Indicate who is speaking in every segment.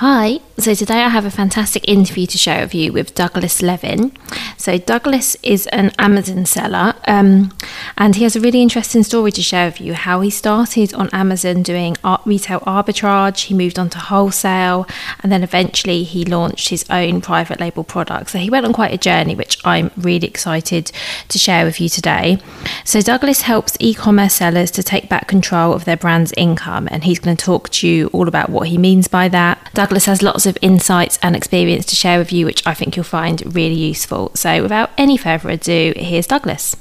Speaker 1: Hi, so today I have a fantastic interview to share with you with Douglas Levin. So, Douglas is an Amazon seller um, and he has a really interesting story to share with you how he started on Amazon doing art, retail arbitrage, he moved on to wholesale, and then eventually he launched his own private label product. So, he went on quite a journey, which I'm really excited to share with you today. So, Douglas helps e commerce sellers to take back control of their brand's income, and he's going to talk to you all about what he means by that. Douglas has lots of insights and experience to share with you, which I think you'll find really useful. So, without any further ado, here's Douglas.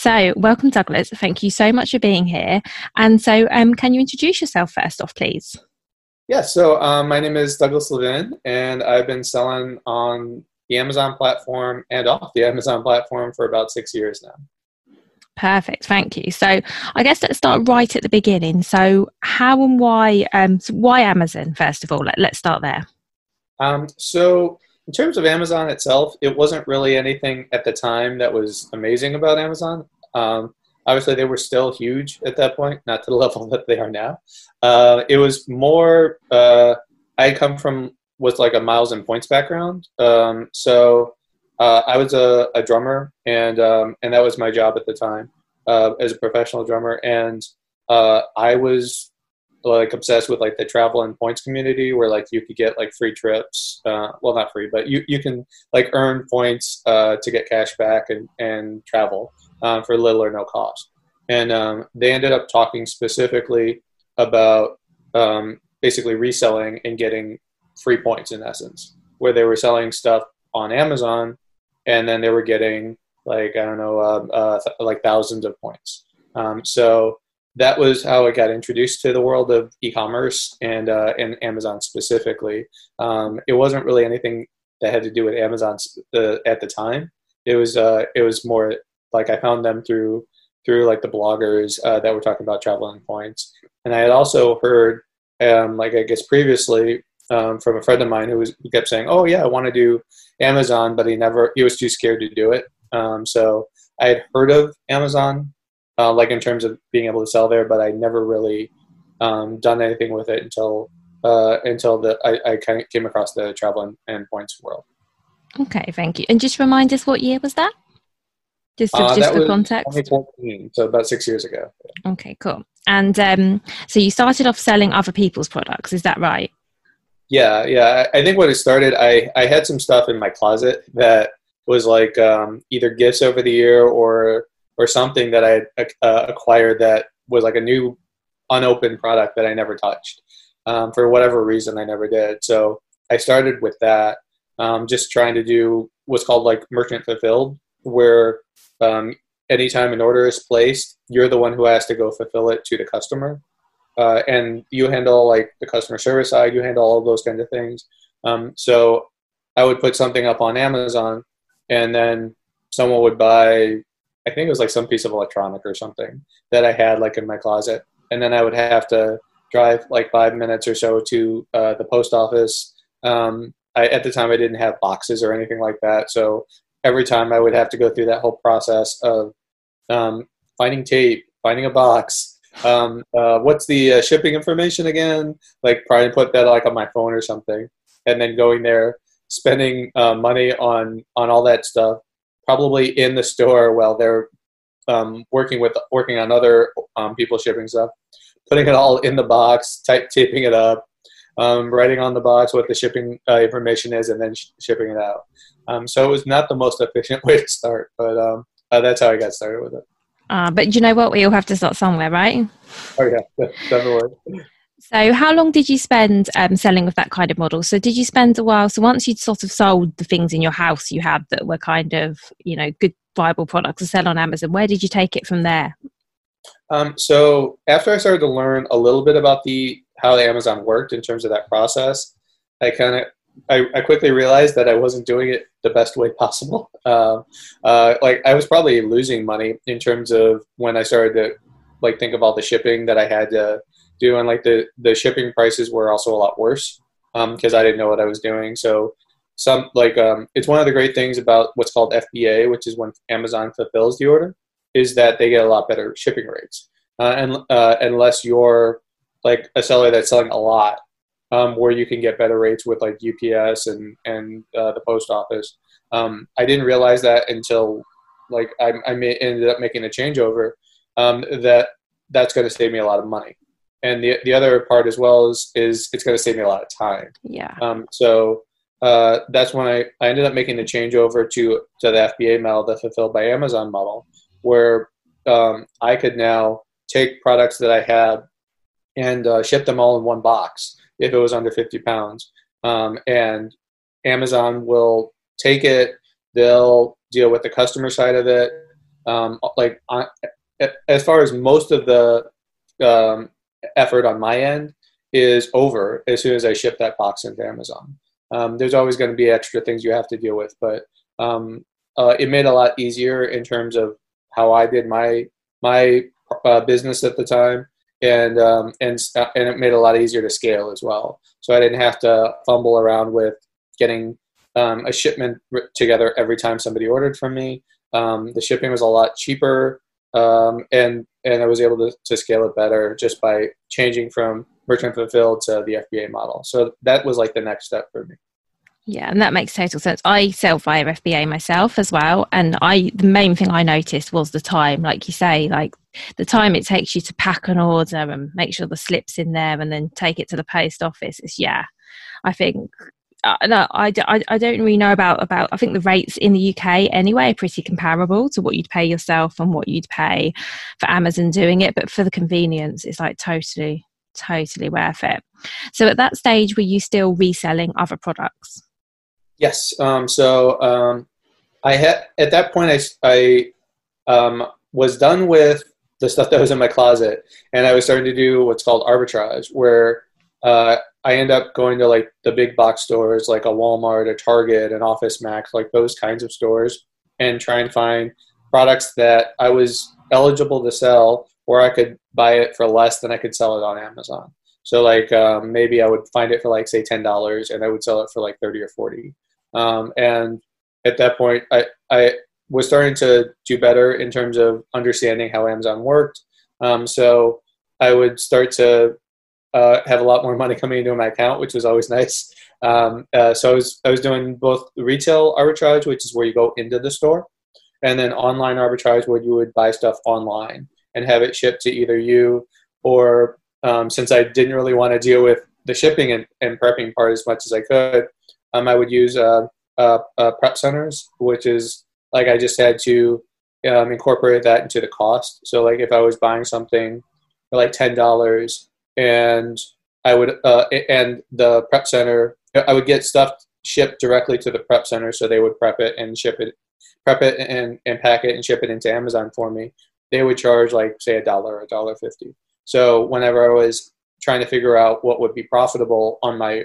Speaker 1: So, welcome, Douglas. Thank you so much for being here. And so, um, can you introduce yourself first off, please?
Speaker 2: Yeah, so um, my name is Douglas Levin, and I've been selling on the Amazon platform and off the Amazon platform for about six years now.
Speaker 1: Perfect, thank you. So, I guess let's start right at the beginning. So, how and why? Um, so why Amazon? First of all, Let, let's start there.
Speaker 2: Um, so, in terms of Amazon itself, it wasn't really anything at the time that was amazing about Amazon. Um, obviously, they were still huge at that point, not to the level that they are now. Uh, it was more. Uh, I come from was like a miles and points background, um, so uh, I was a, a drummer, and um, and that was my job at the time uh, as a professional drummer. And uh, I was like obsessed with like the travel and points community, where like you could get like free trips. Uh, well, not free, but you you can like earn points uh, to get cash back and and travel um, for little or no cost. And um, they ended up talking specifically about um, basically reselling and getting free points in essence, where they were selling stuff on Amazon and then they were getting like I don't know, uh, uh, th- like thousands of points. Um, so that was how I got introduced to the world of e-commerce and uh, and Amazon specifically. Um, it wasn't really anything that had to do with Amazon uh, at the time. It was uh, it was more like I found them through through like the bloggers uh, that were talking about traveling points, and I had also heard um, like I guess previously um, from a friend of mine who, was, who kept saying, "Oh yeah, I want to do Amazon," but he never he was too scared to do it. Um, so I had heard of Amazon, uh, like in terms of being able to sell there, but I never really um, done anything with it until uh, until the I, I kind of came across the travel and, and, points world.
Speaker 1: Okay, thank you. And just remind us what year was that? Just,
Speaker 2: uh,
Speaker 1: just
Speaker 2: for
Speaker 1: context.
Speaker 2: 2014, so about six years ago.
Speaker 1: Okay, cool. And um, so you started off selling other people's products, is that right?
Speaker 2: Yeah, yeah. I think when it started, I I had some stuff in my closet that was like um, either gifts over the year or or something that I uh, acquired that was like a new unopened product that I never touched. Um, for whatever reason, I never did. So I started with that, um, just trying to do what's called like merchant fulfilled, where um, anytime an order is placed, you're the one who has to go fulfill it to the customer uh, and you handle like the customer service side, you handle all those kinds of things. Um, so I would put something up on Amazon, and then someone would buy. I think it was like some piece of electronic or something that I had like in my closet, and then I would have to drive like five minutes or so to uh, the post office. Um, I, at the time, I didn't have boxes or anything like that, so every time I would have to go through that whole process of um, finding tape, finding a box, um, uh, what's the uh, shipping information again? Like probably put that like on my phone or something, and then going there, spending uh, money on on all that stuff, probably in the store while they're um, working with working on other um, people shipping stuff, putting it all in the box, type taping it up, um, writing on the box what the shipping uh, information is, and then sh- shipping it out. Um, so it was not the most efficient way to start, but um, uh, that's how I got started with it.
Speaker 1: Uh, but you know what? We all have to start somewhere, right?
Speaker 2: Oh yeah, definitely.
Speaker 1: So, how long did you spend um, selling with that kind of model? So, did you spend a while? So, once you'd sort of sold the things in your house you had that were kind of, you know, good viable products to sell on Amazon, where did you take it from there?
Speaker 2: Um, so, after I started to learn a little bit about the how Amazon worked in terms of that process, I kind of I, I, quickly realized that I wasn't doing it the best way possible. Uh, uh, like I was probably losing money in terms of when I started to like think of all the shipping that I had to do, and like the the shipping prices were also a lot worse because um, I didn't know what I was doing. So some like um, it's one of the great things about what's called FBA, which is when Amazon fulfills the order, is that they get a lot better shipping rates, uh, and uh, unless you're like a seller that's selling a lot um, where you can get better rates with like UPS and and uh, the post office. Um, I didn't realize that until like I, I may, ended up making a changeover. Um, that that's going to save me a lot of money, and the the other part as well is is it's going to save me a lot of time.
Speaker 1: Yeah.
Speaker 2: Um, so uh, that's when I, I ended up making the changeover to to the FBA model, the fulfilled by Amazon model, where um, I could now take products that I had and uh, ship them all in one box if it was under 50 pounds. Um, and Amazon will take it, they'll deal with the customer side of it. Um, like, I, as far as most of the um, effort on my end is over as soon as I ship that box into Amazon. Um, there's always going to be extra things you have to deal with, but um, uh, it made a lot easier in terms of how I did my my uh, business at the time and um, and uh, and it made it a lot easier to scale as well. So I didn't have to fumble around with getting um, a shipment together every time somebody ordered from me. Um, the shipping was a lot cheaper, um, and and I was able to, to scale it better just by changing from merchant fulfilled to the FBA model. So that was like the next step for me.
Speaker 1: Yeah, and that makes total sense. I sell via FBA myself as well, and I the main thing I noticed was the time, like you say, like the time it takes you to pack an order and make sure the slips in there, and then take it to the post office. Is yeah, I think. Uh, no, I, I, I don't really know about about. I think the rates in the UK anyway are pretty comparable to what you'd pay yourself and what you'd pay for Amazon doing it. But for the convenience, it's like totally, totally worth it. So at that stage, were you still reselling other products?
Speaker 2: Yes. Um, so um, I had at that point I, I um, was done with the stuff that was in my closet, and I was starting to do what's called arbitrage, where uh, I end up going to like the big box stores, like a Walmart, a Target, an Office Max, like those kinds of stores, and try and find products that I was eligible to sell, where I could buy it for less than I could sell it on Amazon. So like um, maybe I would find it for like say ten dollars, and I would sell it for like thirty or forty. Um, and at that point, I, I was starting to do better in terms of understanding how Amazon worked. Um, so I would start to uh, have a lot more money coming into my account, which was always nice. Um, uh, so I was I was doing both retail arbitrage, which is where you go into the store, and then online arbitrage, where you would buy stuff online and have it shipped to either you or um, since I didn't really want to deal with the shipping and, and prepping part as much as I could, um, I would use uh, uh, uh, prep centers, which is like I just had to um, incorporate that into the cost. So like if I was buying something for like ten dollars, and I would uh, and the prep center, I would get stuff shipped directly to the prep center, so they would prep it and ship it, prep it and, and pack it and ship it into Amazon for me. They would charge like say a dollar, a dollar fifty. So whenever I was trying to figure out what would be profitable on my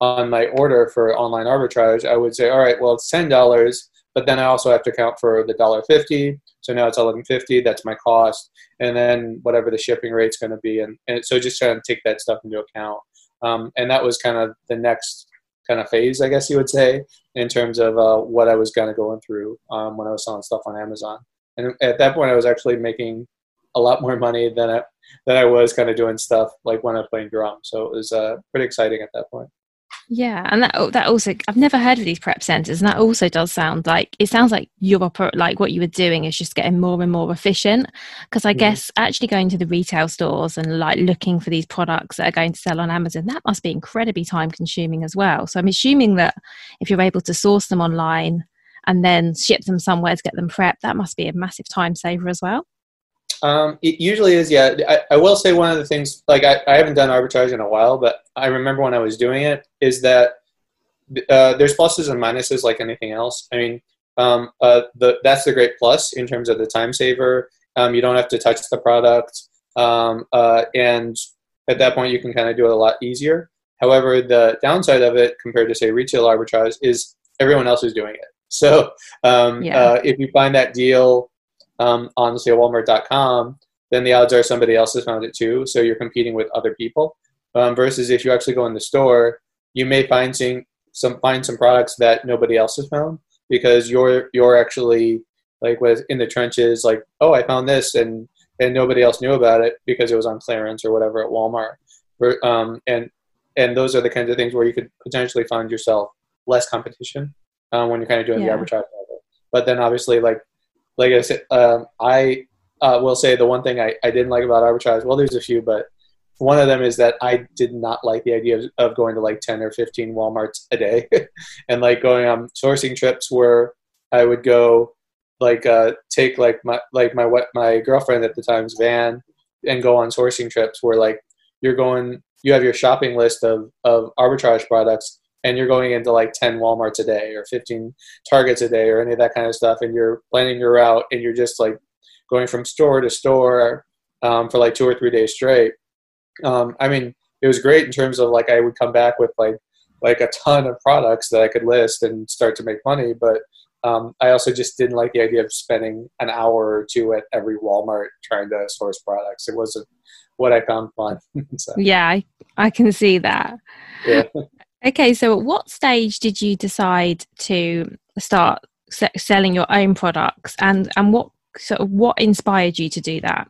Speaker 2: on my order for online arbitrage, I would say, all right, well, it's ten dollars, but then I also have to account for the dollar fifty. So now it's eleven fifty. That's my cost, and then whatever the shipping rate's going to be, and, and so just trying to take that stuff into account. Um, and that was kind of the next kind of phase, I guess you would say, in terms of uh, what I was kind of going through um, when I was selling stuff on Amazon. And at that point, I was actually making a lot more money than I, than I was kind of doing stuff like when I was playing drums. So it was uh, pretty exciting at that point.
Speaker 1: Yeah, and that that also I've never heard of these prep centers, and that also does sound like it sounds like you're like what you were doing is just getting more and more efficient. Because I mm-hmm. guess actually going to the retail stores and like looking for these products that are going to sell on Amazon that must be incredibly time consuming as well. So I'm assuming that if you're able to source them online and then ship them somewhere to get them prepped, that must be a massive time saver as well.
Speaker 2: Um, it usually is, yeah. I, I, will say one of the things, like I, I, haven't done arbitrage in a while, but I remember when I was doing it, is that uh, there's pluses and minuses like anything else. I mean, um, uh, the, that's the great plus in terms of the time saver. Um, you don't have to touch the product, um, uh, and at that point, you can kind of do it a lot easier. However, the downside of it compared to say retail arbitrage is everyone else is doing it. So um, yeah. Uh, if you find that deal um, on say Walmart.com, then the odds are somebody else has found it too. So you're competing with other people. Um, versus if you actually go in the store, you may find some find some products that nobody else has found because you're you're actually like with in the trenches like oh I found this and and nobody else knew about it because it was on clearance or whatever at Walmart. Um, and and those are the kinds of things where you could potentially find yourself less competition um, when you're kind of doing yeah. the arbitrage. But then obviously like like I said, um, I uh, will say the one thing I, I didn't like about arbitrage. Well, there's a few, but one of them is that I did not like the idea of, of going to like 10 or 15 Walmarts a day and like going on sourcing trips where I would go like uh, take like my like my my girlfriend at the time's van and go on sourcing trips where like you're going you have your shopping list of of arbitrage products and you're going into like 10 Walmarts a day or 15 Targets a day or any of that kind of stuff, and you're planning your route and you're just like going from store to store um, for like two or three days straight. Um, I mean, it was great in terms of like I would come back with like like a ton of products that I could list and start to make money, but um, I also just didn't like the idea of spending an hour or two at every Walmart trying to source products. It wasn't what I found fun.
Speaker 1: so. Yeah, I, I can see that. Yeah. Okay, so at what stage did you decide to start se- selling your own products, and and what sort of what inspired you to do that?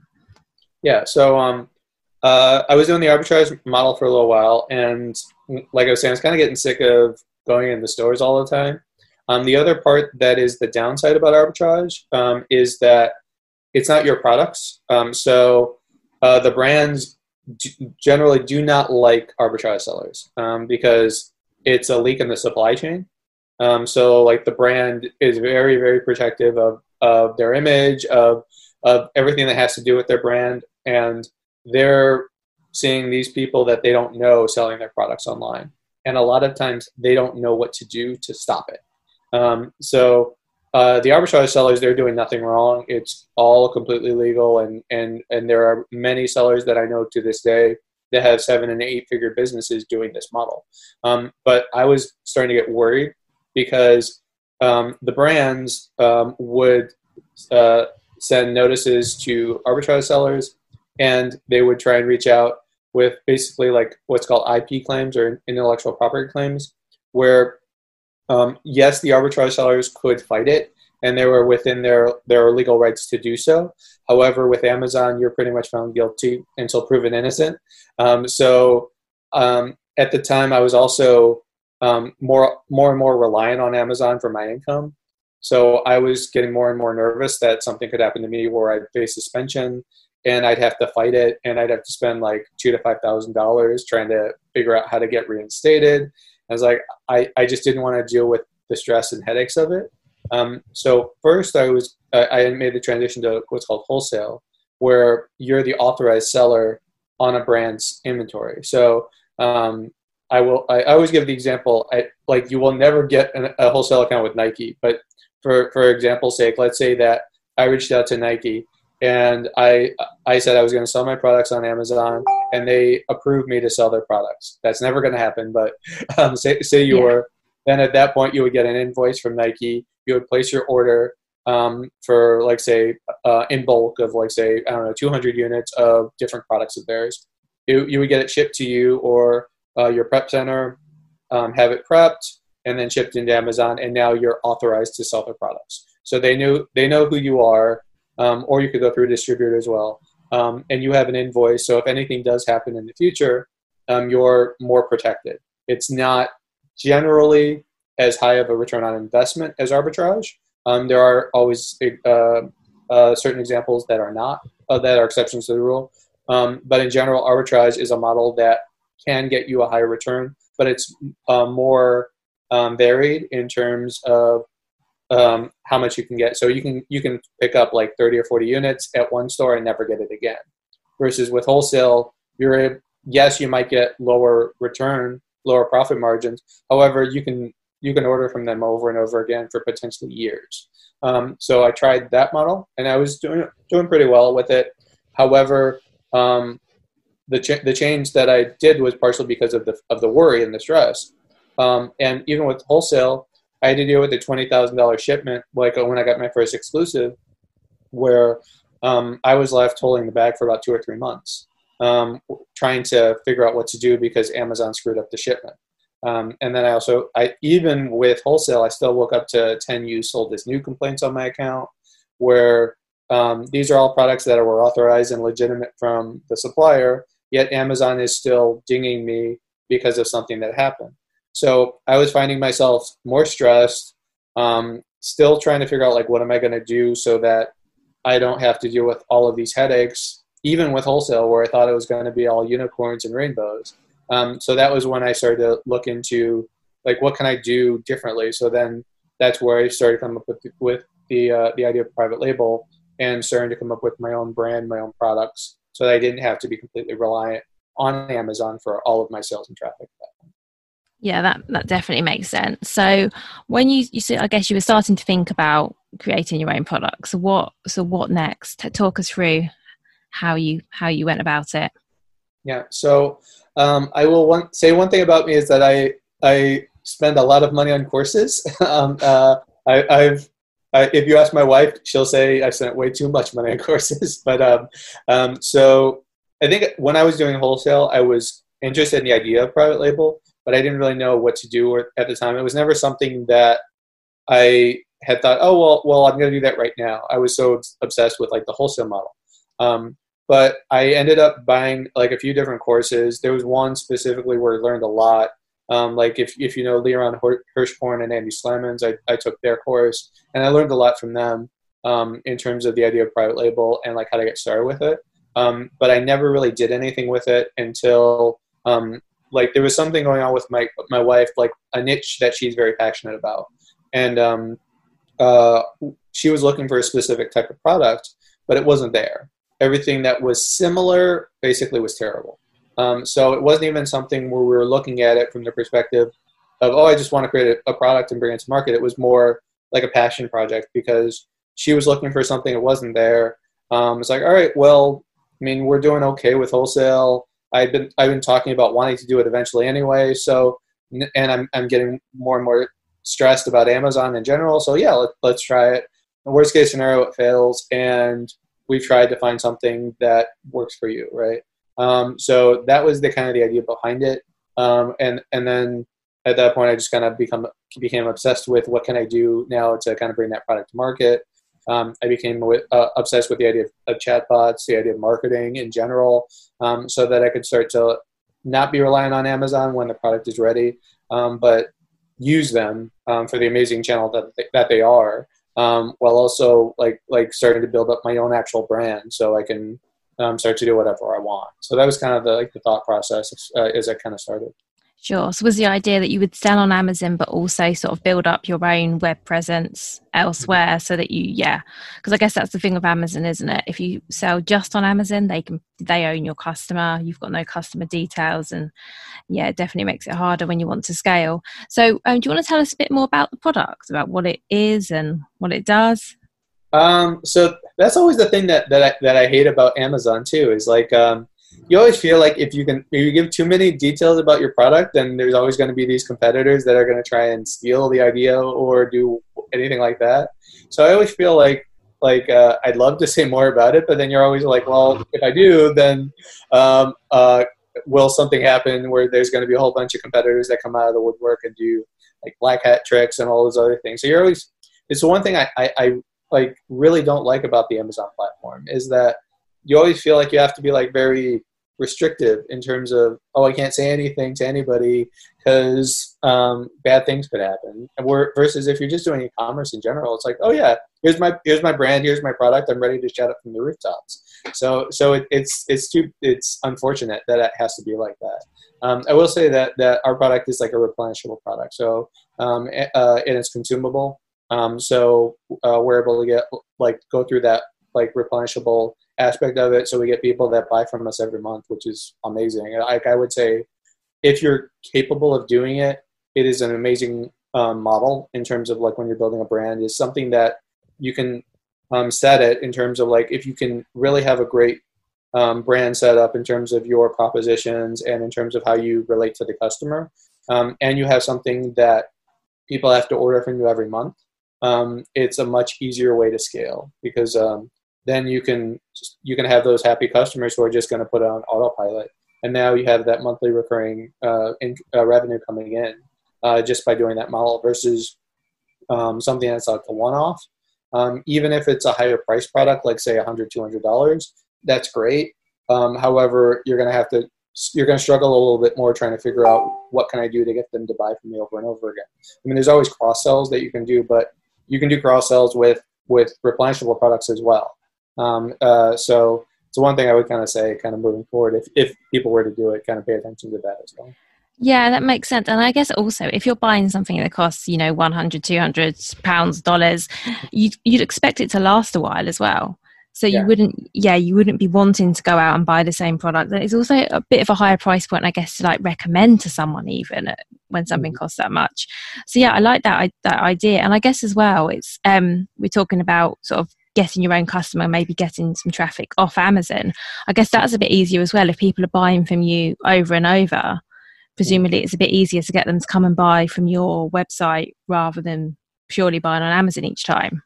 Speaker 2: Yeah, so um, uh, I was doing the arbitrage model for a little while, and like I was saying, I was kind of getting sick of going in the stores all the time. Um, the other part that is the downside about arbitrage um, is that it's not your products. Um, so uh, the brands generally do not like arbitrage sellers um, because it's a leak in the supply chain. Um, so like the brand is very very protective of of their image of of everything that has to do with their brand and they're seeing these people that they don't know selling their products online and a lot of times they don't know what to do to stop it um, so uh, the arbitrage sellers they're doing nothing wrong. It's all completely legal and and and there are many sellers that i know to this day that have seven and eight figure businesses doing this model. Um, but i was starting to get worried because um, the brands um, would uh, send notices to arbitrage sellers and they would try and reach out with basically like what's called ip claims or intellectual property claims where um, yes, the arbitrage sellers could fight it, and they were within their, their legal rights to do so. However, with Amazon, you're pretty much found guilty until proven innocent. Um, so um, at the time, I was also um, more more and more reliant on Amazon for my income. So I was getting more and more nervous that something could happen to me where I'd face suspension and I'd have to fight it, and I'd have to spend like two to five thousand dollars trying to figure out how to get reinstated. I was like, I, I just didn't want to deal with the stress and headaches of it. Um, so first, I was I made the transition to what's called wholesale, where you're the authorized seller on a brand's inventory. So um, I will I, I, always give the example I, like you will never get an, a wholesale account with Nike, but for for example's sake, let's say that I reached out to Nike and I I said I was going to sell my products on Amazon, and they approved me to sell their products. That's never going to happen, but um, say say you yeah. were. Then at that point, you would get an invoice from Nike. You would place your order um, for, like, say, uh, in bulk of, like, say, I don't know, 200 units of different products of theirs. You, you would get it shipped to you or uh, your prep center, um, have it prepped, and then shipped into Amazon. And now you're authorized to sell their products. So they knew they know who you are um, or you could go through a distributor as well. um, and you have an invoice. So if anything does happen in the future, um, you're more protected. It's not generally as high of a return on investment as arbitrage. Um, there are always uh, uh, certain examples that are not, uh, that are exceptions to the rule. Um, but in general, arbitrage is a model that can get you a higher return, but it's uh, more um, varied in terms of um, how much you can get. So you can you can pick up like 30 or 40 units at one store and never get it again. Versus with wholesale, you're a, yes, you might get lower return, lower profit margins. However, you can you can order from them over and over again for potentially years. Um, so I tried that model, and I was doing doing pretty well with it. However, um, the ch- the change that I did was partially because of the of the worry and the stress. Um, and even with wholesale, I had to deal with a twenty thousand dollar shipment, like when I got my first exclusive, where um, I was left holding the bag for about two or three months, um, trying to figure out what to do because Amazon screwed up the shipment. Um, and then I also, I even with wholesale, I still woke up to 10 used sold as new complaints on my account, where um, these are all products that were authorized and legitimate from the supplier, yet Amazon is still dinging me because of something that happened. So I was finding myself more stressed, um, still trying to figure out like what am I going to do so that I don't have to deal with all of these headaches, even with wholesale where I thought it was going to be all unicorns and rainbows. Um, so that was when I started to look into like what can I do differently. So then that's where I started to come up with with the uh, the idea of private label and starting to come up with my own brand, my own products, so that I didn't have to be completely reliant on Amazon for all of my sales and traffic.
Speaker 1: Yeah, that that definitely makes sense. So when you you see, I guess you were starting to think about creating your own products. So what so what next? Talk us through how you how you went about it.
Speaker 2: Yeah. So um, I will say one thing about me is that I I spend a lot of money on courses. um, uh, I, have if you ask my wife, she'll say I spent way too much money on courses. but um, um, so I think when I was doing wholesale, I was interested in the idea of private label, but I didn't really know what to do at the time. It was never something that I had thought, oh well, well I'm going to do that right now. I was so obsessed with like the wholesale model. Um, but I ended up buying like a few different courses. There was one specifically where I learned a lot. Um, like if, if you know Liran Hirschkorn and Andy Slamans, I, I took their course and I learned a lot from them um, in terms of the idea of private label and like how to get started with it. Um, but I never really did anything with it until um, like there was something going on with my my wife, like a niche that she's very passionate about, and um, uh, she was looking for a specific type of product, but it wasn't there everything that was similar basically was terrible. Um, so it wasn't even something where we were looking at it from the perspective of, oh, I just want to create a, a product and bring it to market. It was more like a passion project because she was looking for something that wasn't there. Um, it's like, all right, well, I mean, we're doing okay with wholesale. I've been I've been talking about wanting to do it eventually anyway. So, and I'm I'm getting more and more stressed about Amazon in general. So yeah, let, let's try it. The worst case scenario, it fails, and we've tried to find something that works for you, right? Um, so that was the kind of the idea behind it. Um, and and then at that point, I just kind of become became obsessed with what can I do now to kind of bring that product to market. Um, I became uh, obsessed with the idea of, of, chatbots, the idea of marketing in general, um, so that I could start to not be reliant on Amazon when the product is ready, um, but use them um, for the amazing channel that they, that they are, um, while also like like starting to build up my own actual brand so I can um, start to do whatever I want. So that was kind of the like the thought process uh, as I kind of started.
Speaker 1: Sure. So was the idea that you would sell on Amazon, but also sort of build up your own web presence elsewhere, so that you, yeah, because I guess that's the thing with Amazon, isn't it? If you sell just on Amazon, they can they own your customer. You've got no customer details, and yeah, it definitely makes it harder when you want to scale. So, um, do you want to tell us a bit more about the product, about what it is and what it does?
Speaker 2: Um, so that's always the thing that that I, that I hate about Amazon too. Is like um, you always feel like if you can if you give too many details about your product then there's always going to be these competitors that are going to try and steal the idea or do anything like that. So i always feel like like uh, i'd love to say more about it but then you're always like well if i do then um, uh, will something happen where there's going to be a whole bunch of competitors that come out of the woodwork and do like black hat tricks and all those other things. So you're always it's the one thing I, I, I like really don't like about the amazon platform is that you always feel like you have to be like very restrictive in terms of oh I can't say anything to anybody because um, bad things could happen. And we're, versus if you're just doing e-commerce in general, it's like oh yeah here's my here's my brand here's my product I'm ready to shout it from the rooftops. So so it, it's it's too it's unfortunate that it has to be like that. Um, I will say that that our product is like a replenishable product, so um, uh, and it's consumable. Um, so uh, we're able to get like go through that like replenishable aspect of it. So we get people that buy from us every month, which is amazing. Like I would say, if you're capable of doing it, it is an amazing um, model in terms of like when you're building a brand. Is something that you can um, set it in terms of like if you can really have a great um, brand set up in terms of your propositions and in terms of how you relate to the customer, um, and you have something that people have to order from you every month. Um, it's a much easier way to scale because um, then you can you can have those happy customers who are just going to put on autopilot, and now you have that monthly recurring uh, in, uh, revenue coming in uh, just by doing that model versus um, something that's like a one-off. Um, even if it's a higher price product, like say $100, $200, that's great. Um, however, you're going to have to you're going to struggle a little bit more trying to figure out what can I do to get them to buy from me over and over again. I mean, there's always cross sells that you can do, but you can do cross sells with with replenishable products as well. Um, uh, so it's one thing I would kind of say, kind of moving forward, if, if people were to do it, kind of pay attention to that as well.
Speaker 1: Yeah, that makes sense. And I guess also if you're buying something that costs, you know, 100, 200 pounds, dollars, you'd, you'd expect it to last a while as well. So you yeah. wouldn't, yeah, you wouldn't be wanting to go out and buy the same product. And it's also a bit of a higher price point, I guess, to like recommend to someone even when something mm-hmm. costs that much. So yeah, I like that that idea. And I guess as well, it's um, we're talking about sort of getting your own customer, maybe getting some traffic off Amazon. I guess that's a bit easier as well if people are buying from you over and over. Presumably, it's a bit easier to get them to come and buy from your website rather than purely buying on Amazon each time.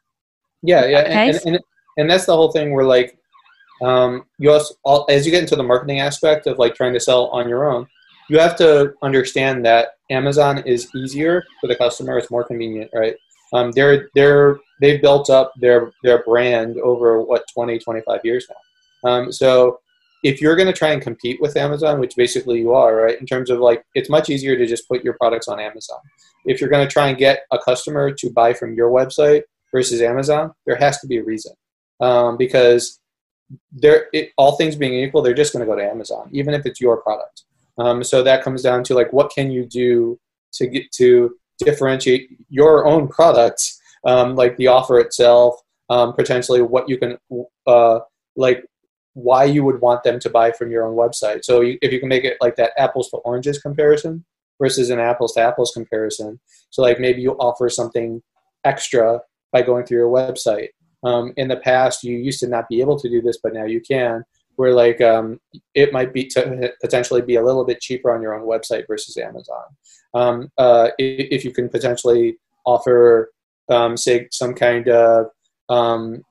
Speaker 2: Yeah, yeah, and, and, and, and, that's the whole thing. Where like, um, you also as you get into the marketing aspect of like trying to sell on your own, you have to understand that Amazon is easier for the customer. It's more convenient, right? Um, they're they're they've built up their their brand over what 20 25 years now. Um, so if you're going to try and compete with amazon which basically you are right in terms of like it's much easier to just put your products on amazon. If you're going to try and get a customer to buy from your website versus amazon there has to be a reason. Um, because they're it, all things being equal they're just going to go to amazon even if it's your product. Um, so that comes down to like what can you do to get to differentiate your own products, um, like the offer itself, um, potentially what you can, uh, like why you would want them to buy from your own website. So you, if you can make it like that apples to oranges comparison versus an apples to apples comparison. So like maybe you offer something extra by going through your website. Um, in the past, you used to not be able to do this, but now you can. Where like um, it might be potentially be a little bit cheaper on your own website versus Amazon um, uh, if you can potentially offer, um, say, some kind of um,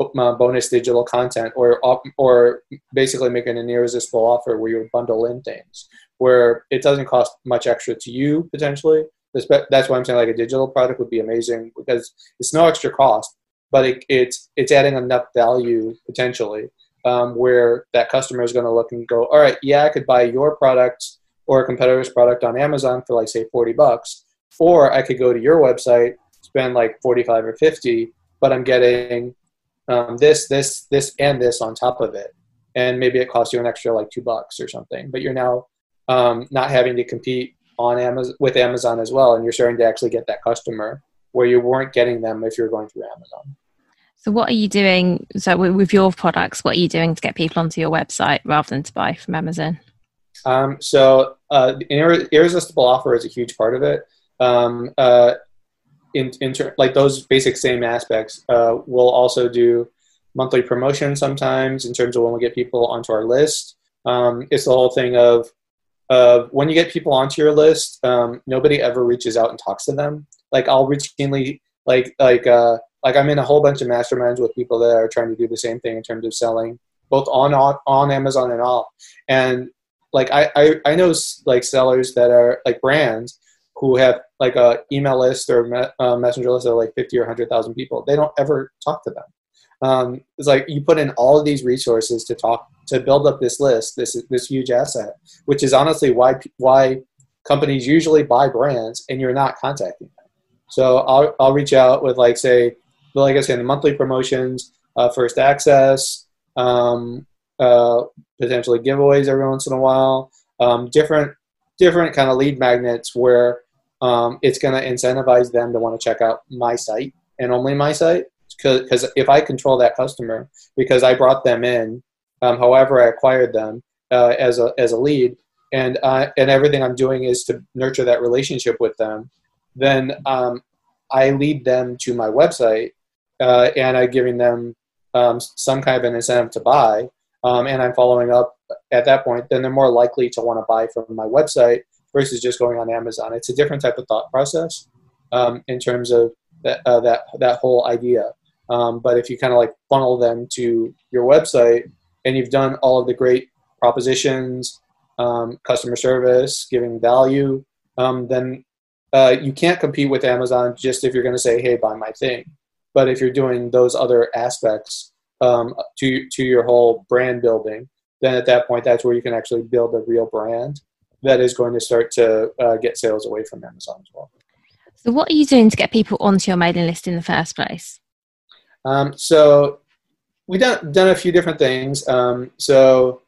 Speaker 2: uh, bonus digital content, or or basically making an irresistible offer where you bundle in things where it doesn't cost much extra to you potentially. That's why I'm saying like a digital product would be amazing because it's no extra cost, but it, it's it's adding enough value potentially um, where that customer is going to look and go, all right, yeah, I could buy your product or a competitor's product on Amazon for like say 40 bucks, or I could go to your website, spend like 45 or 50, but I'm getting um, this, this, this, and this on top of it, and maybe it costs you an extra like two bucks or something. But you're now um, not having to compete on Amazon with Amazon as well, and you're starting to actually get that customer where you weren't getting them if you're going through Amazon.
Speaker 1: So, what are you doing? So, with your products, what are you doing to get people onto your website rather than to buy from Amazon?
Speaker 2: Um, so uh, irresistible offer is a huge part of it. Um, uh, in, in ter- like those basic same aspects, uh, we'll also do monthly promotion sometimes in terms of when we get people onto our list. Um, it's the whole thing of of when you get people onto your list, um, nobody ever reaches out and talks to them. Like I'll routinely like like uh, like I'm in a whole bunch of masterminds with people that are trying to do the same thing in terms of selling both on on, on Amazon and off. And like I, I, I know like sellers that are like brands who have like a email list or uh, messenger list of like 50 or 100,000 people. They don't ever talk to them. Um, it's like you put in all of these resources to talk to build up this list, this this huge asset, which is honestly why why companies usually buy brands and you're not contacting them. So I'll I'll reach out with like say, like I said, the monthly promotions, uh, first access, um, uh, potentially giveaways every once in a while, um, different different kind of lead magnets where um, it's going to incentivize them to want to check out my site and only my site. Because if I control that customer because I brought them in, um, however I acquired them uh, as a as a lead, and uh, and everything I'm doing is to nurture that relationship with them, then um, I lead them to my website, uh, and I'm giving them um, some kind of an incentive to buy, um, and I'm following up at that point. Then they're more likely to want to buy from my website versus just going on Amazon. It's a different type of thought process um, in terms of that uh, that that whole idea. Um, but if you kind of like funnel them to your website and you've done all of the great propositions, um, customer service, giving value, um, then uh, you can't compete with Amazon just if you're going to say, "Hey, buy my thing." But if you're doing those other aspects um, to to your whole brand building, then at that point, that's where you can actually build a real brand that is going to start to uh, get sales away from Amazon as well.
Speaker 1: So, what are you doing to get people onto your mailing list in the first place?
Speaker 2: Um, so we've done, done a few different things. Um, so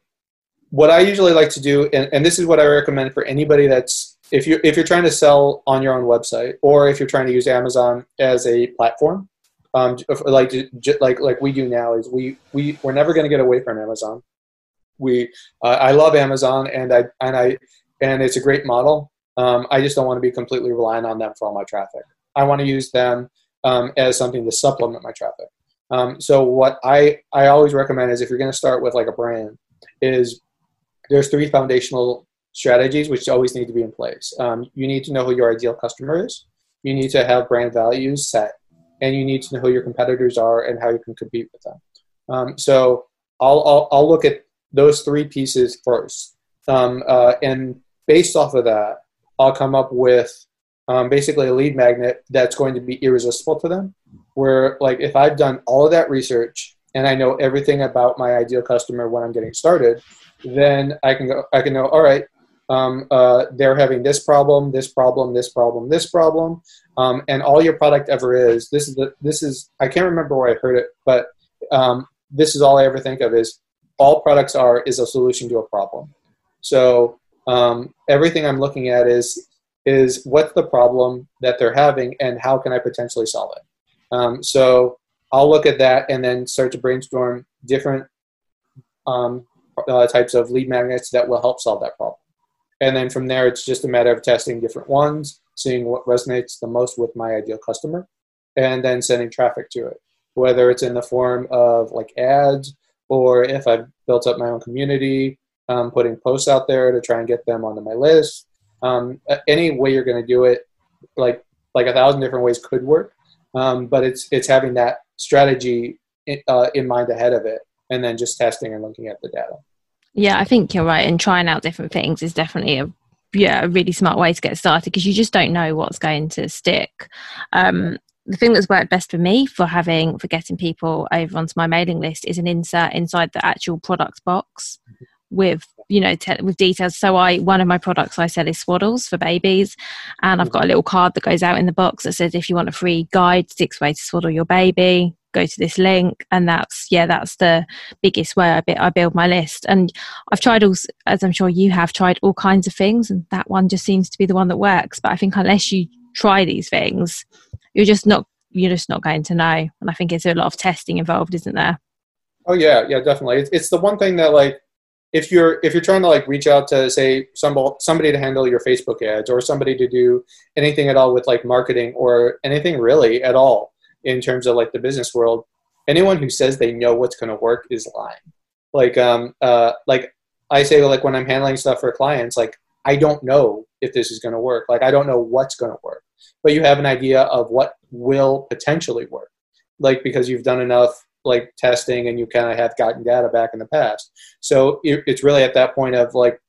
Speaker 2: what I usually like to do, and, and this is what I recommend for anybody that's, if you're, if you're trying to sell on your own website, or if you're trying to use Amazon as a platform, um, like, like, like we do now is we, we, we're never going to get away from Amazon. We, uh, I love Amazon and I, and I, and it's a great model. Um, I just don't want to be completely reliant on them for all my traffic. I want to use them um, as something to supplement my traffic. Um, so what I, I always recommend is if you're going to start with like a brand is there's three foundational strategies which always need to be in place. Um, you need to know who your ideal customer is. You need to have brand values set, and you need to know who your competitors are and how you can compete with them. Um, so I'll, I'll, I'll look at those three pieces first, um, uh, and based off of that, I'll come up with um, basically a lead magnet that's going to be irresistible to them. Where, like, if I've done all of that research and I know everything about my ideal customer when I'm getting started, then I can go, I can know, all right, um, uh, they're having this problem, this problem, this problem, this problem, um, and all your product ever is. This is the, this is I can't remember where I heard it, but um, this is all I ever think of is all products are is a solution to a problem. So um, everything I'm looking at is is what's the problem that they're having and how can I potentially solve it. Um, so I'll look at that and then start to brainstorm different um, uh, types of lead magnets that will help solve that problem. And then from there, it's just a matter of testing different ones, seeing what resonates the most with my ideal customer, and then sending traffic to it, whether it's in the form of like ads or if I've built up my own community, um, putting posts out there to try and get them onto my list, um, any way you're going to do it, like like a thousand different ways could work, um, but it's it's having that strategy in, uh, in mind ahead of it, and then just testing and looking at the data.
Speaker 1: Yeah, I think you're right. And trying out different things is definitely a yeah a really smart way to get started because you just don't know what's going to stick. Um, the thing that's worked best for me for having for getting people over onto my mailing list is an insert inside the actual product box with you know te- with details so i one of my products i sell is swaddles for babies and i've got a little card that goes out in the box that says if you want a free guide six ways to swaddle your baby go to this link and that's yeah that's the biggest way i, I build my list. And i've tried all as i'm sure you have tried all kinds of things and that one just seems to be the one that works. But i think unless you try these things you're just not you're just not going to know. And i think it's a lot of testing involved isn't there?
Speaker 2: Oh yeah yeah definitely. It's, it's the one thing that like if you're if you're trying to like reach out to say somebody somebody to handle your Facebook ads or somebody to do anything at all with like marketing or anything really at all in terms of like the business world, anyone who says they know what's going to work is lying. Like um uh like I say like when I'm handling stuff for clients, like I don't know if this is going to work. Like I don't know what's going to work, but you have an idea of what will potentially work. Like because you've done enough like testing and you kind of have gotten data back in the past. So it, it's really at that point of like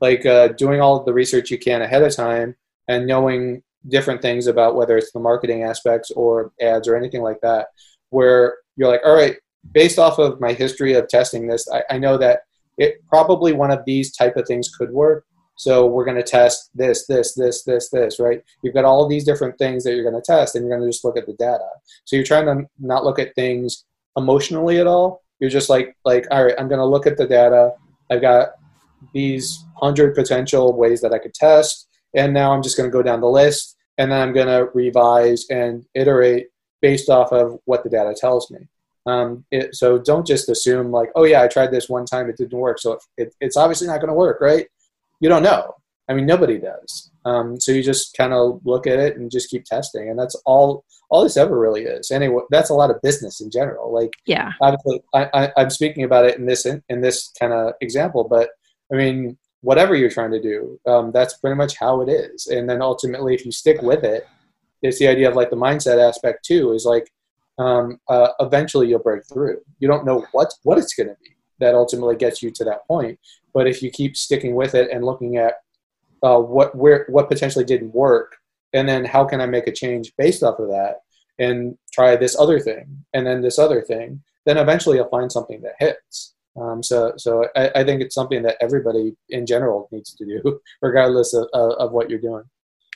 Speaker 2: like uh, doing all the research you can ahead of time and knowing different things about whether it's the marketing aspects or ads or anything like that, where you're like, all right, based off of my history of testing this, I, I know that it probably one of these type of things could work. So we're going to test this, this, this, this, this, right? You've got all these different things that you're going to test, and you're going to just look at the data. So you're trying to not look at things emotionally at all. You're just like, like, all right, I'm going to look at the data. I've got these hundred potential ways that I could test, and now I'm just going to go down the list, and then I'm going to revise and iterate based off of what the data tells me. Um, it, so don't just assume like, oh yeah, I tried this one time, it didn't work, so it, it, it's obviously not going to work, right? You don't know. I mean, nobody does. Um, so you just kind of look at it and just keep testing, and that's all. All this ever really is. Anyway, that's a lot of business in general. Like,
Speaker 1: yeah,
Speaker 2: obviously, I, I, am speaking about it in this in, in this kind of example, but I mean, whatever you're trying to do, um, that's pretty much how it is. And then ultimately, if you stick with it, it's the idea of like the mindset aspect too. Is like um, uh, eventually you'll break through. You don't know what what it's going to be that ultimately gets you to that point. But if you keep sticking with it and looking at uh, what where what potentially didn't work, and then how can I make a change based off of that, and try this other thing, and then this other thing, then eventually you'll find something that hits. Um, so, so I, I, think it's something that everybody in general needs to do, regardless of, of, of what you're doing.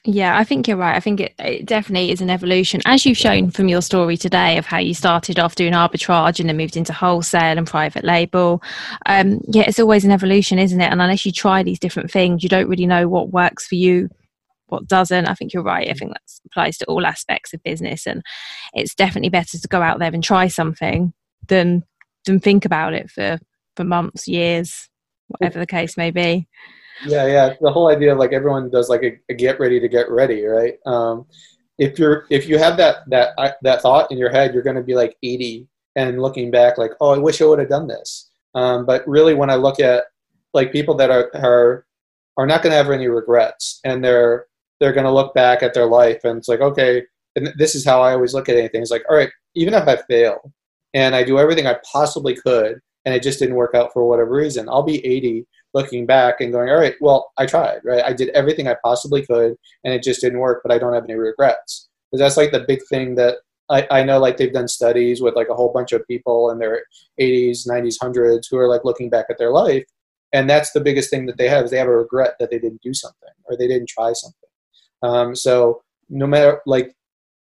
Speaker 1: Yeah, I think you're right. I think it, it, definitely is an evolution, as you've shown from your story today of how you started off doing arbitrage and then moved into wholesale and private label. Um, yeah, it's always an evolution, isn't it? And unless you try these different things, you don't really know what works for you, what doesn't. I think you're right. I think that applies to all aspects of business, and it's definitely better to go out there and try something than than think about it for for months, years, whatever the case may be.
Speaker 2: Yeah yeah. The whole idea of like everyone does like a, a get ready to get ready right? Um, if you're if you have that that that thought in your head you're going to be like 80 and looking back like oh i wish i would have done this. Um, but really when i look at like people that are are are not going to have any regrets and they're they're going to look back at their life and it's like okay and this is how i always look at anything. It's like all right even if i fail and i do everything i possibly could and it just didn't work out for whatever reason i'll be 80 looking back and going, all right, well, I tried, right? I did everything I possibly could and it just didn't work, but I don't have any regrets. Because that's like the big thing that I, I know like they've done studies with like a whole bunch of people in their 80s, 90s, 100s who are like looking back at their life. And that's the biggest thing that they have is they have a regret that they didn't do something or they didn't try something. Um, so no matter like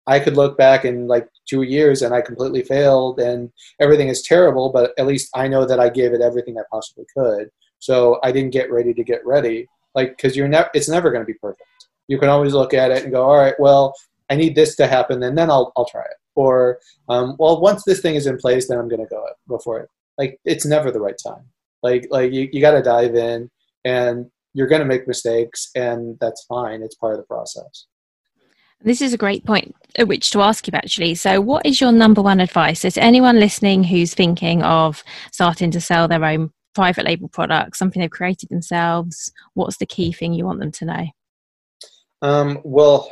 Speaker 2: I could look back in like two years and I completely failed and everything is terrible, but at least I know that I gave it everything I possibly could. So I didn't get ready to get ready, like because you're never it's never going to be perfect. You can always look at it and go, all right, well, I need this to happen, and then I'll I'll try it. Or um, well, once this thing is in place, then I'm going to go go for it. Like it's never the right time. Like like you, you got to dive in, and you're going to make mistakes, and that's fine. It's part of the process.
Speaker 1: This is a great point at which to ask you actually. So, what is your number one advice? Is anyone listening who's thinking of starting to sell their own private label product, something they've created themselves? What's the key thing you want them to know?
Speaker 2: Um, well,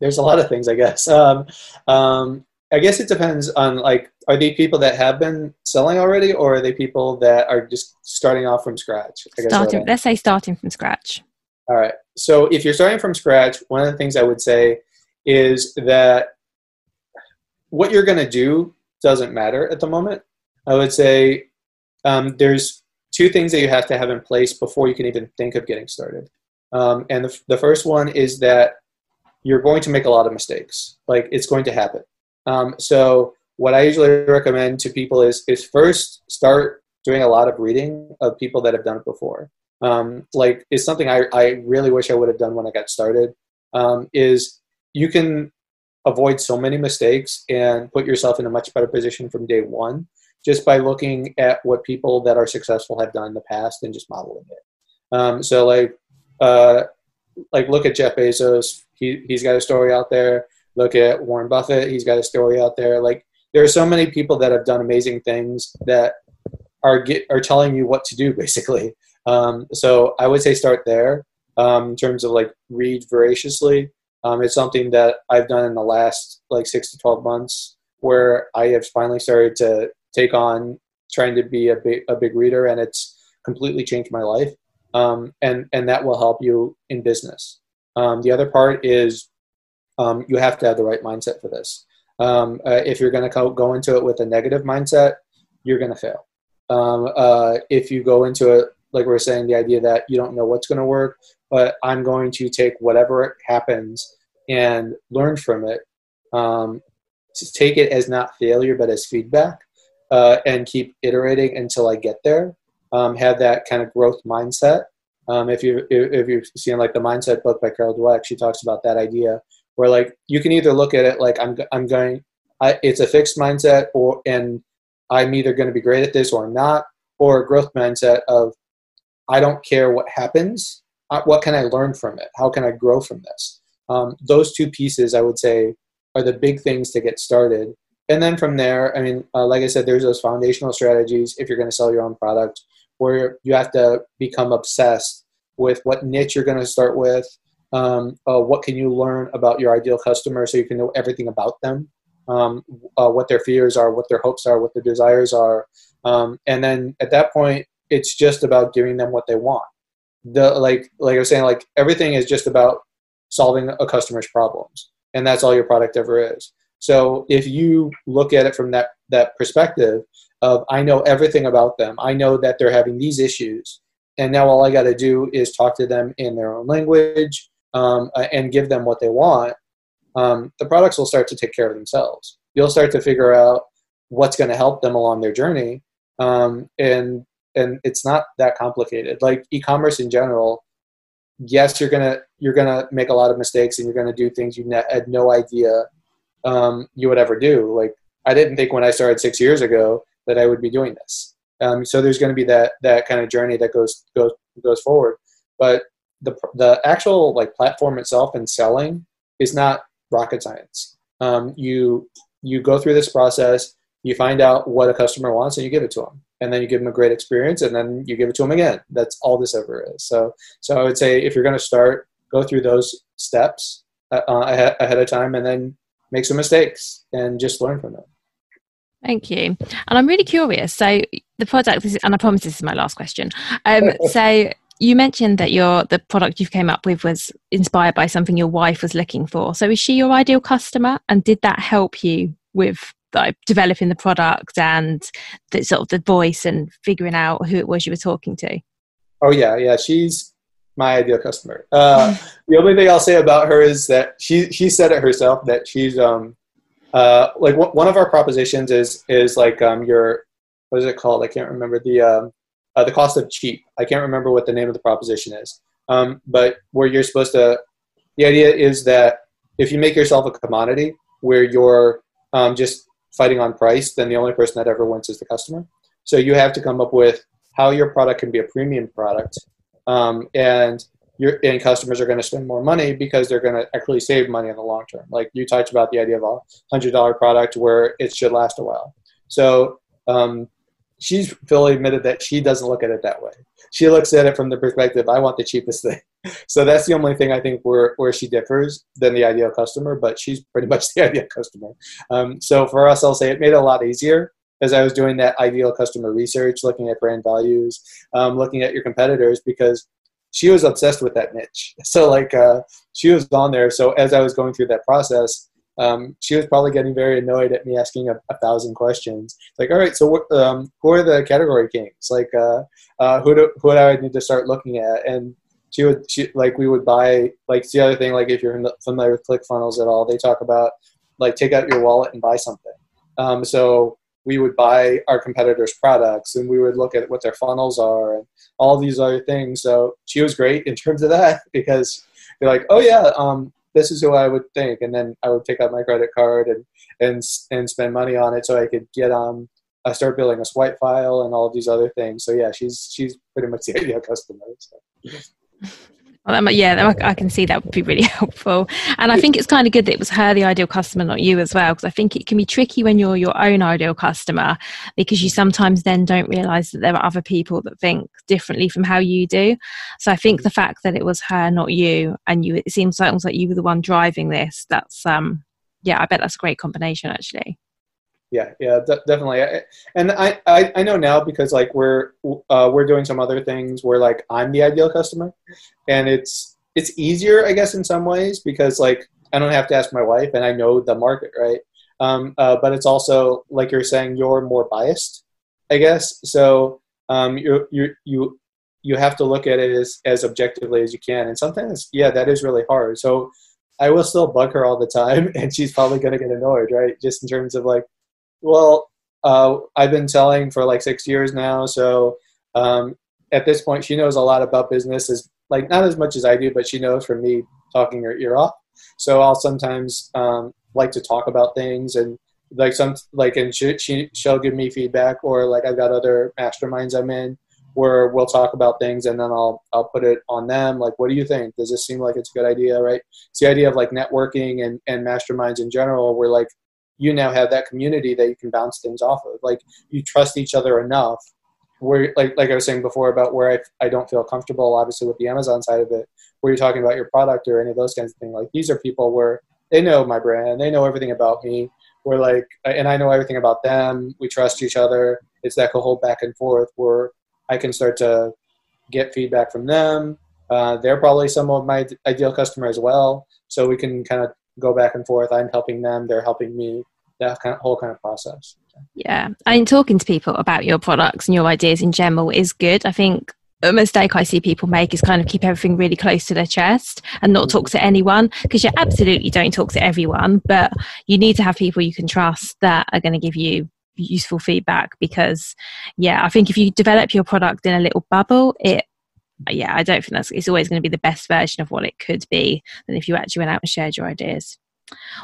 Speaker 2: there's a lot of things, I guess. Um, um, I guess it depends on like, are they people that have been selling already, or are they people that are just starting off from scratch?
Speaker 1: starting, let's say starting from scratch.
Speaker 2: All right. So if you're starting from scratch, one of the things I would say is that what you're going to do doesn't matter at the moment. I would say um, there's two things that you have to have in place before you can even think of getting started. Um, and the, the first one is that you're going to make a lot of mistakes. Like it's going to happen. Um, so what I usually recommend to people is is first start doing a lot of reading of people that have done it before. Um, like is something I, I really wish I would have done when I got started. Um, is you can avoid so many mistakes and put yourself in a much better position from day one just by looking at what people that are successful have done in the past and just modeling it. Um, so like uh, like look at Jeff Bezos. He he's got a story out there. Look at Warren Buffett. He's got a story out there. Like there are so many people that have done amazing things that are get are telling you what to do basically. Um, so I would say start there um, in terms of like read voraciously. Um, it's something that I've done in the last like six to twelve months where I have finally started to take on trying to be a big a big reader, and it's completely changed my life. Um, and and that will help you in business. Um, the other part is um, you have to have the right mindset for this. Uh, if you're going to go into it with a negative mindset, you're going to fail. Um, uh, if you go into it, like we are saying, the idea that you don't know what's going to work, but I'm going to take whatever happens and learn from it. Um, take it as not failure, but as feedback, uh, and keep iterating until I get there. Um, have that kind of growth mindset. Um, if you if you've seen like the mindset book by Carol Dweck, she talks about that idea where like you can either look at it like I'm I'm going, I, it's a fixed mindset, or and I'm either going to be great at this or not, or a growth mindset of I don't care what happens. Uh, what can I learn from it? How can I grow from this? Um, those two pieces, I would say, are the big things to get started. And then from there, I mean, uh, like I said, there's those foundational strategies if you're going to sell your own product, where you have to become obsessed with what niche you're going to start with. Um, uh, what can you learn about your ideal customer so you can know everything about them, um, uh, what their fears are, what their hopes are, what their desires are. Um, and then at that point, it's just about giving them what they want. The like like I was saying, like everything is just about solving a customer's problems, and that's all your product ever is. So if you look at it from that that perspective of I know everything about them, I know that they're having these issues, and now all I got to do is talk to them in their own language um, and give them what they want. Um, the products will start to take care of themselves. You'll start to figure out what's going to help them along their journey, um, and and it's not that complicated. Like e-commerce in general, yes, you're gonna you're gonna make a lot of mistakes and you're gonna do things you ne- had no idea um, you would ever do. Like I didn't think when I started six years ago that I would be doing this. Um, so there's to be that that kind of journey that goes goes goes forward. But the the actual like platform itself and selling is not rocket science. Um, you you go through this process, you find out what a customer wants, and you give it to them and then you give them a great experience and then you give it to them again that's all this ever is so so i would say if you're going to start go through those steps uh, uh ahead of time and then make some mistakes and just learn from them
Speaker 1: Thank you. And I'm really curious. So the product, is, and I promise this is my last question. Um, so you mentioned that your the product you've came up with was inspired by something your wife was looking for. So is she your ideal customer, and did that help you with like developing the product and the sort of the voice and figuring out who it was you were talking to?
Speaker 2: Oh yeah, yeah. She's my ideal customer. Uh, the only thing I'll say about her is that she she said it herself that she's um uh like w- one of our propositions is is like um your what is it called? I can't remember the um uh, the cost of cheap. I can't remember what the name of the proposition is. Um, but where you're supposed to, the idea is that if you make yourself a commodity where you're um, just fighting on price, then the only person that ever wins is the customer. So you have to come up with how your product can be a premium product, um, and your and customers are going to spend more money because they're going to actually save money in the long term. Like you talked about the idea of a hundred dollar product where it should last a while. So um, she's fully admitted that she doesn't look at it that way. She looks at it from the perspective, I want the cheapest thing. So that's the only thing I think where, where she differs than the ideal customer, but she's pretty much the ideal customer. Um, so for us, I'll say it made it a lot easier as I was doing that ideal customer research, looking at brand values, um, looking at your competitors, because she was obsessed with that niche. So like uh, she was on there. So as I was going through that process, um, she was probably getting very annoyed at me asking a, a thousand questions. Like, all right, so um, who are the category kings? Like, uh, uh, who do who do I need to start looking at? And she would she like we would buy like the other thing like if you're familiar with ClickFunnels at all, they talk about like take out your wallet and buy something. Um, so we would buy our competitors' products and we would look at what their funnels are and all these other things. So she was great in terms of that because they're like, oh yeah, um, this is who I would think, and then I would take out my credit card and and and spend money on it so I could get um I start building a swipe file and all these other things. So yeah, she's she's pretty much the ideal customer. So.
Speaker 1: Well, that, yeah, I can see that would be really helpful. And I think it's kind of good that it was her, the ideal customer, not you as well, because I think it can be tricky when you're your own ideal customer because you sometimes then don't realize that there are other people that think differently from how you do. So I think the fact that it was her, not you, and you, it seems like, almost like you were the one driving this. That's, um, yeah, I bet that's a great combination actually
Speaker 2: yeah yeah de- definitely and I, I i know now because like we're uh, we're doing some other things where like i'm the ideal customer and it's it's easier i guess in some ways because like i don't have to ask my wife and i know the market right Um, uh, but it's also like you're saying, you're more biased, I guess. So um, you you you you have to look at it as as objectively as you can, and sometimes, yeah, that is really hard. So I will still bug her all the time, and she's probably going to get annoyed, right? Just in terms of like, well, uh, I've been selling for like six years now, so um, at this point, she knows a lot about business. Is like not as much as I do, but she knows from me talking her ear off. So I'll sometimes um, like to talk about things and like some like and she, she she'll give me feedback or like I've got other masterminds I'm in where we'll talk about things and then I'll I'll put it on them like what do you think does this seem like it's a good idea right it's the idea of like networking and and masterminds in general where like you now have that community that you can bounce things off of. Like you trust each other enough where like like I was saying before about where I, I don't feel comfortable obviously with the Amazon side of it where you're talking about your product or any of those kinds of things. Like these are people where they know my brand they know everything about me we're like and I know everything about them. We trust each other. It's that whole back and forth where I can start to get feedback from them. Uh, they're probably some of my ideal customer as well. So we can kind of go back and forth I'm helping them they're helping me that kind of whole kind of process
Speaker 1: yeah. I mean, talking to people about your products and your ideas in general is good. I think a mistake I see people make is kind of keep everything really close to their chest and not talk to anyone because you absolutely don't talk to everyone, but you need to have people you can trust that are going to give you useful feedback because yeah, I think if you develop your product in a little bubble, it yeah, I don't think that's it's always going to be the best version of what it could be than if you actually went out and shared your ideas.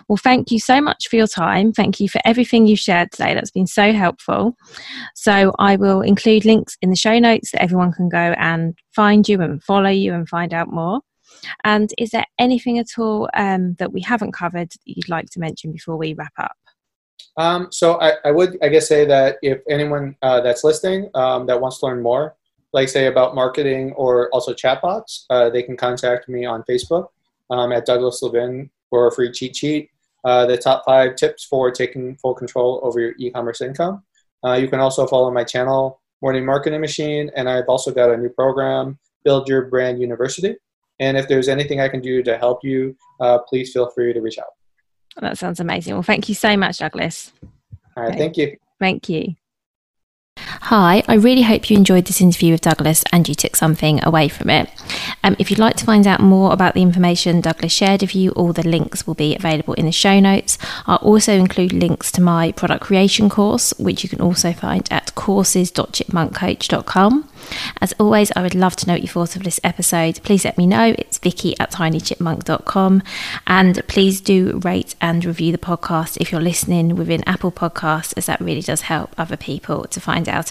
Speaker 1: Well, thank you so much for your time. Thank you for everything you shared today. That's been so helpful. So, I will include links in the show notes that everyone can go and find you and follow you and find out more. And is there anything at all um, that we haven't covered that you'd like to mention before we wrap up?
Speaker 2: Um, so I, I, would, I guess, say that if anyone uh, that's listening um, that wants to learn more, like say about marketing or also chatbots, uh, they can contact me on Facebook um, at Douglas Levin for a free cheat sheet. Uh, the top five tips for taking full control over your e-commerce income. Uh, you can also follow my channel, Morning Marketing Machine, and I've also got a new program, Build Your Brand University. And if there's anything I can do to help you, uh, please feel free to reach out.
Speaker 1: That sounds amazing. Well, thank you so much, Douglas.
Speaker 2: All right, okay. thank you.
Speaker 1: Thank you. Hi, I really hope you enjoyed this interview with Douglas and you took something away from it. Um, if you'd like to find out more about the information Douglas shared with you, all the links will be available in the show notes. I'll also include links to my product creation course, which you can also find at courses.chipmunkcoach.com. As always, I would love to know what you thought of this episode. Please let me know. It's vicky at tinychipmunk.com. And please do rate and review the podcast if you're listening within Apple Podcasts, as that really does help other people to find out